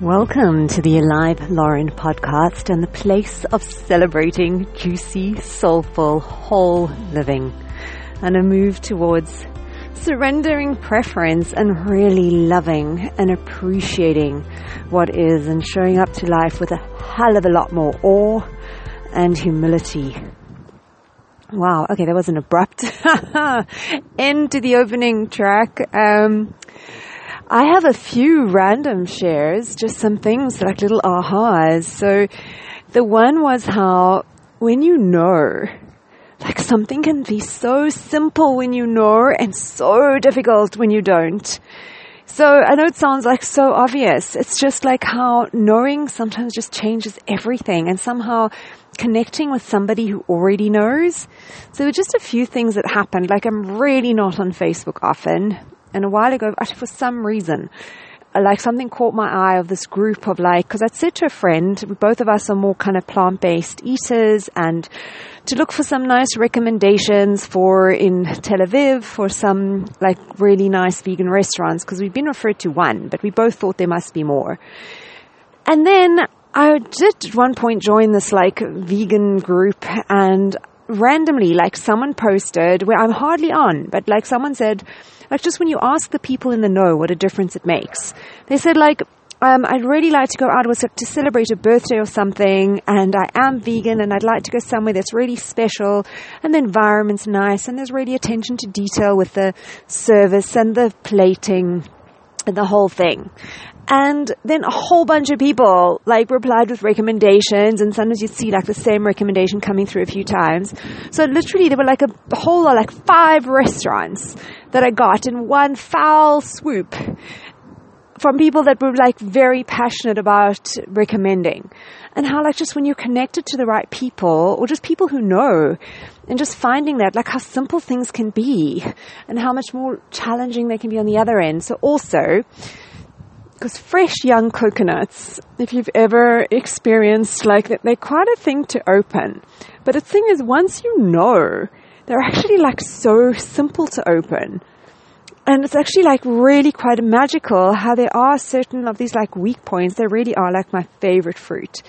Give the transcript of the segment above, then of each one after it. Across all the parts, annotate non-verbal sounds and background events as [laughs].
Welcome to the Alive Lauren podcast and the place of celebrating juicy, soulful, whole living and a move towards surrendering preference and really loving and appreciating what is and showing up to life with a hell of a lot more awe and humility. Wow, okay, that was an abrupt [laughs] end to the opening track. Um, I have a few random shares, just some things like little ahas. So the one was how when you know, like something can be so simple when you know and so difficult when you don't. So I know it sounds like so obvious. It's just like how knowing sometimes just changes everything and somehow connecting with somebody who already knows. So just a few things that happened. Like I'm really not on Facebook often. And a while ago, actually for some reason, like something caught my eye of this group of like, cause I'd said to a friend, both of us are more kind of plant-based eaters and to look for some nice recommendations for in Tel Aviv for some like really nice vegan restaurants because we've been referred to one, but we both thought there must be more. And then I did at one point join this like vegan group and randomly like someone posted where I'm hardly on, but like someone said, like just when you ask the people in the know what a difference it makes. They said like, um, I'd really like to go out with to celebrate a birthday or something, and I am vegan, and I'd like to go somewhere that's really special, and the environment's nice, and there's really attention to detail with the service and the plating the whole thing. And then a whole bunch of people like replied with recommendations and sometimes you'd see like the same recommendation coming through a few times. So literally there were like a whole lot, like five restaurants that I got in one foul swoop from people that were like very passionate about recommending and how like just when you're connected to the right people or just people who know and just finding that like how simple things can be and how much more challenging they can be on the other end. So also because fresh young coconuts, if you've ever experienced like they're quite a thing to open. But the thing is, once you know, they're actually like so simple to open. And it's actually like really quite magical how there are certain of these like weak points. They really are like my favorite fruit.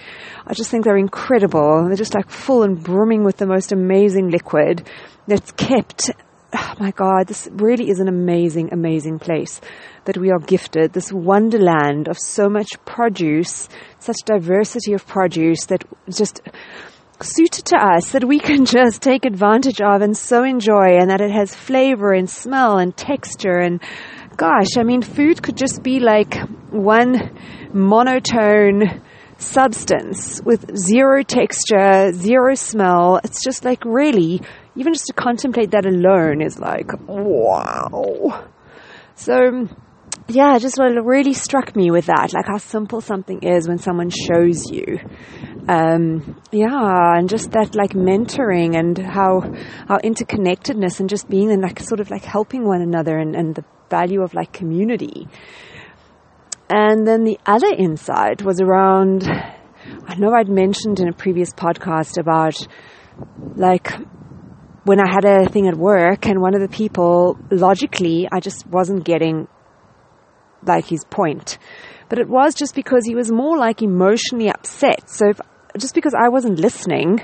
I just think they're incredible. They're just like full and brimming with the most amazing liquid that's kept oh my God, this really is an amazing, amazing place that we are gifted. This wonderland of so much produce, such diversity of produce that just suited to us that we can [laughs] just take advantage of and so enjoy and that it has flavor and smell and texture and gosh, I mean, food could just be like one monotone substance with zero texture, zero smell. It's just like really even just to contemplate that alone is like, wow. So, yeah, just what really struck me with that, like how simple something is when someone shows you. Um, yeah, and just that like mentoring and how, how interconnectedness and just being and like sort of like helping one another and, and the value of like community. And then the other insight was around, I know I'd mentioned in a previous podcast about like when I had a thing at work and one of the people, logically, I just wasn't getting like his point. But it was just because he was more like emotionally upset. So if, just because I wasn't listening,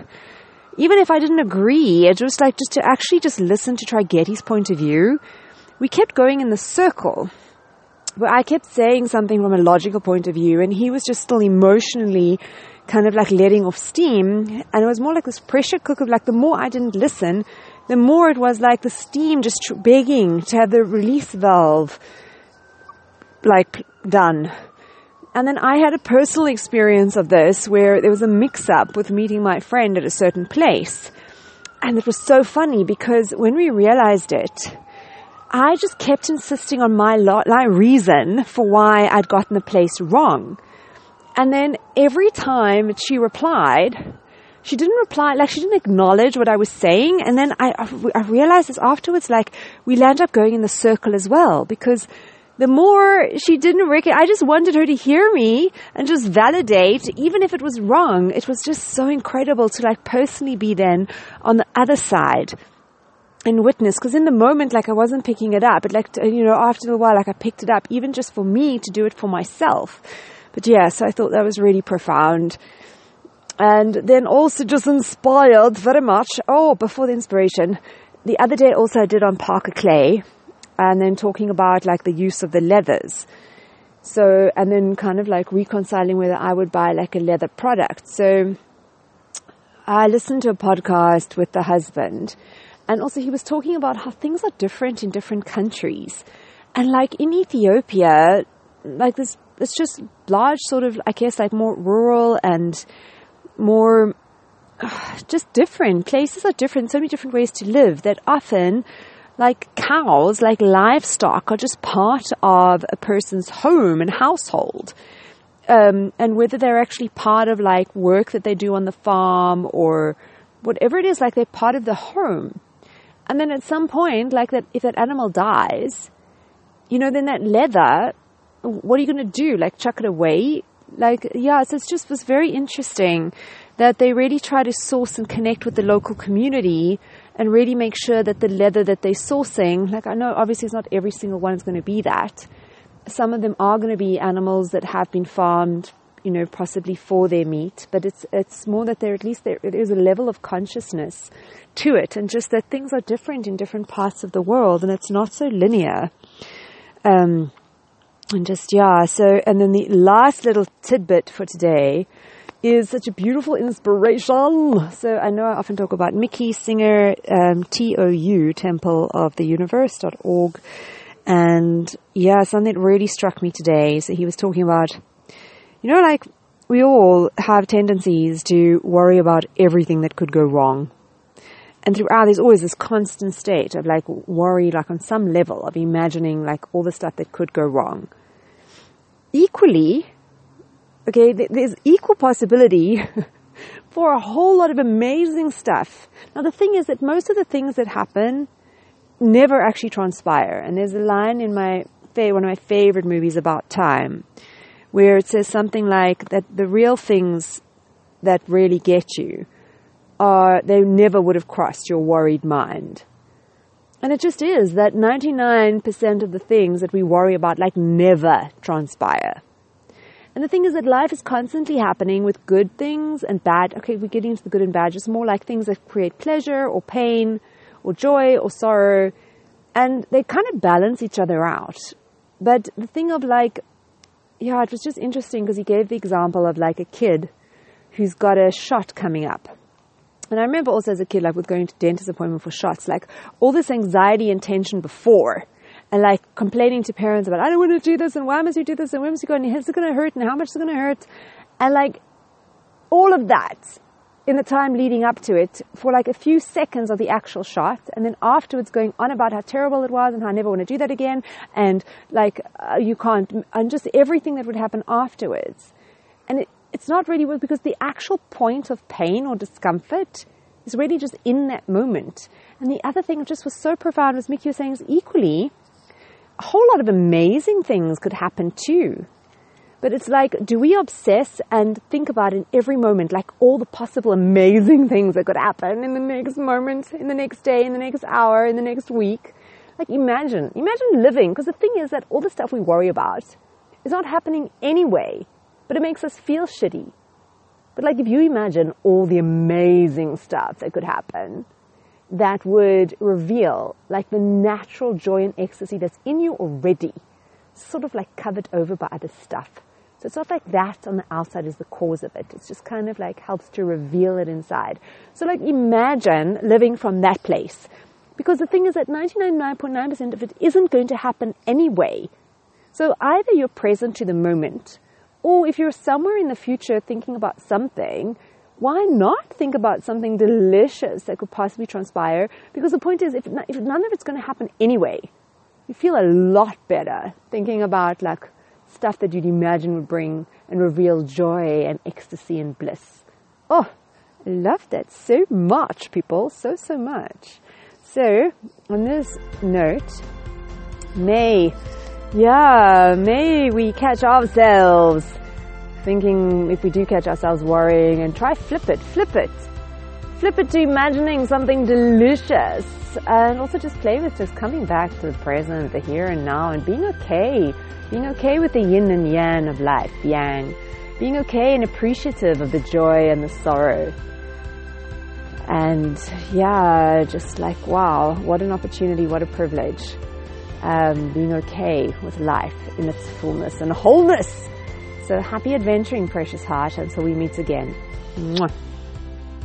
even if I didn't agree, it was like just to actually just listen to try get his point of view. We kept going in the circle. where I kept saying something from a logical point of view and he was just still emotionally kind of like letting off steam. And it was more like this pressure cooker. Like the more I didn't listen, the more it was like the steam just begging to have the release valve like done. And then I had a personal experience of this where there was a mix up with meeting my friend at a certain place. And it was so funny because when we realized it, I just kept insisting on my, lo- my reason for why I'd gotten the place wrong. And then every time she replied, she didn't reply, like she didn't acknowledge what I was saying. And then I, I realized this afterwards, like we land up going in the circle as well because the more she didn't recognize, I just wanted her to hear me and just validate, even if it was wrong. It was just so incredible to like personally be then on the other side and witness. Cause in the moment, like I wasn't picking it up, but like, you know, after a while, like I picked it up, even just for me to do it for myself But yeah, so I thought that was really profound. And then also just inspired very much. Oh, before the inspiration, the other day also I did on Parker Clay and then talking about like the use of the leathers. So, and then kind of like reconciling whether I would buy like a leather product. So I listened to a podcast with the husband and also he was talking about how things are different in different countries. And like in Ethiopia, like this, it's just large sort of, I guess, like more rural and more [sighs] just different. Places are different, so many different ways to live that often like cows, like livestock are just part of a person's home and household. Um, and whether they're actually part of like work that they do on the farm or whatever it is, like they're part of the home. And then at some point, like that, if that animal dies, you know, then that leather, what are you going to do? Like chuck it away? Like, yeah, so it's just was very interesting that they really try to source and connect with the local community and really make sure that the leather that they're sourcing, like I know obviously it's not every single one is going to be that. Some of them are going to be animals that have been farmed, you know, possibly for their meat, but it's, it's more that there, at least there, is a level of consciousness to it and just that things are different in different parts of the world and it's not so linear. Um, and just, yeah, so, and then the last little tidbit for today is such a beautiful inspiration. So I know I often talk about Mickey Singer, um, TOU, Temple of the Universe.org. And yeah, something that really struck me today. So he was talking about, you know, like we all have tendencies to worry about everything that could go wrong. And throughout, there's always this constant state of like worry, like on some level of imagining like all the stuff that could go wrong. Equally, Okay, there's equal possibility [laughs] for a whole lot of amazing stuff. Now the thing is that most of the things that happen never actually transpire. And there's a line in my one of my favorite movies about time where it says something like that the real things that really get you are they never would have crossed your worried mind. And it just is that 99% of the things that we worry about like never transpire. And the thing is that life is constantly happening with good things and bad. Okay, we're getting into the good and bad, just more like things that create pleasure or pain or joy or sorrow. And they kind of balance each other out. But the thing of like, yeah, it was just interesting because he gave the example of like a kid who's got a shot coming up. And I remember also as a kid, like with going to dentist appointment for shots, like all this anxiety and tension before and like complaining to parents about, I don't want to do this and why must you do this and when must you go and is it going to hurt and how much is it going to hurt? And like all of that in the time leading up to it for like a few seconds of the actual shot and then afterwards going on about how terrible it was and how I never want to do that again and like uh, you can't and just everything that would happen afterwards. And it, it's not really because the actual point of pain or discomfort is really just in that moment. And the other thing just was so profound was Mickey was saying is equally a whole lot of amazing things could happen too. But it's like, do we obsess and think about in every moment, like all the possible amazing [laughs] things that could happen in the next moment, in the next day, in the next hour, in the next week? Like imagine, imagine living, because the thing is that all the stuff we worry about is not happening anyway, but it makes us feel shitty. But like if you imagine all the amazing stuff that could happen, that would reveal like the natural joy and ecstasy that's in you already, sort of like covered over by other stuff. So it's not like that on the outside is the cause of it. It's just kind of like helps to reveal it inside. So like imagine living from that place. Because the thing is that 99.9% of it isn't going to happen anyway. So either you're present to the moment, or if you're somewhere in the future thinking about something, why not think about something delicious that could possibly transpire? Because the point is, if, if none of it's going to happen anyway, you feel a lot better thinking about like stuff that you'd imagine would bring and reveal joy and ecstasy and bliss. Oh, I love that so much, people. So, so much. So, on this note, may, yeah, may we catch ourselves thinking if we do catch ourselves worrying and try flip it, flip it. flip it to imagining something delicious and also just play with just coming back to the present, the here and now and being okay. Being okay with the yin and yang of life, yang. Being okay and appreciative of the joy and the sorrow. And yeah, just like, wow, what an opportunity, what a privilege. Um, being okay with life in its fullness and wholeness. So happy adventuring, precious heart, until we meet again. Mwah.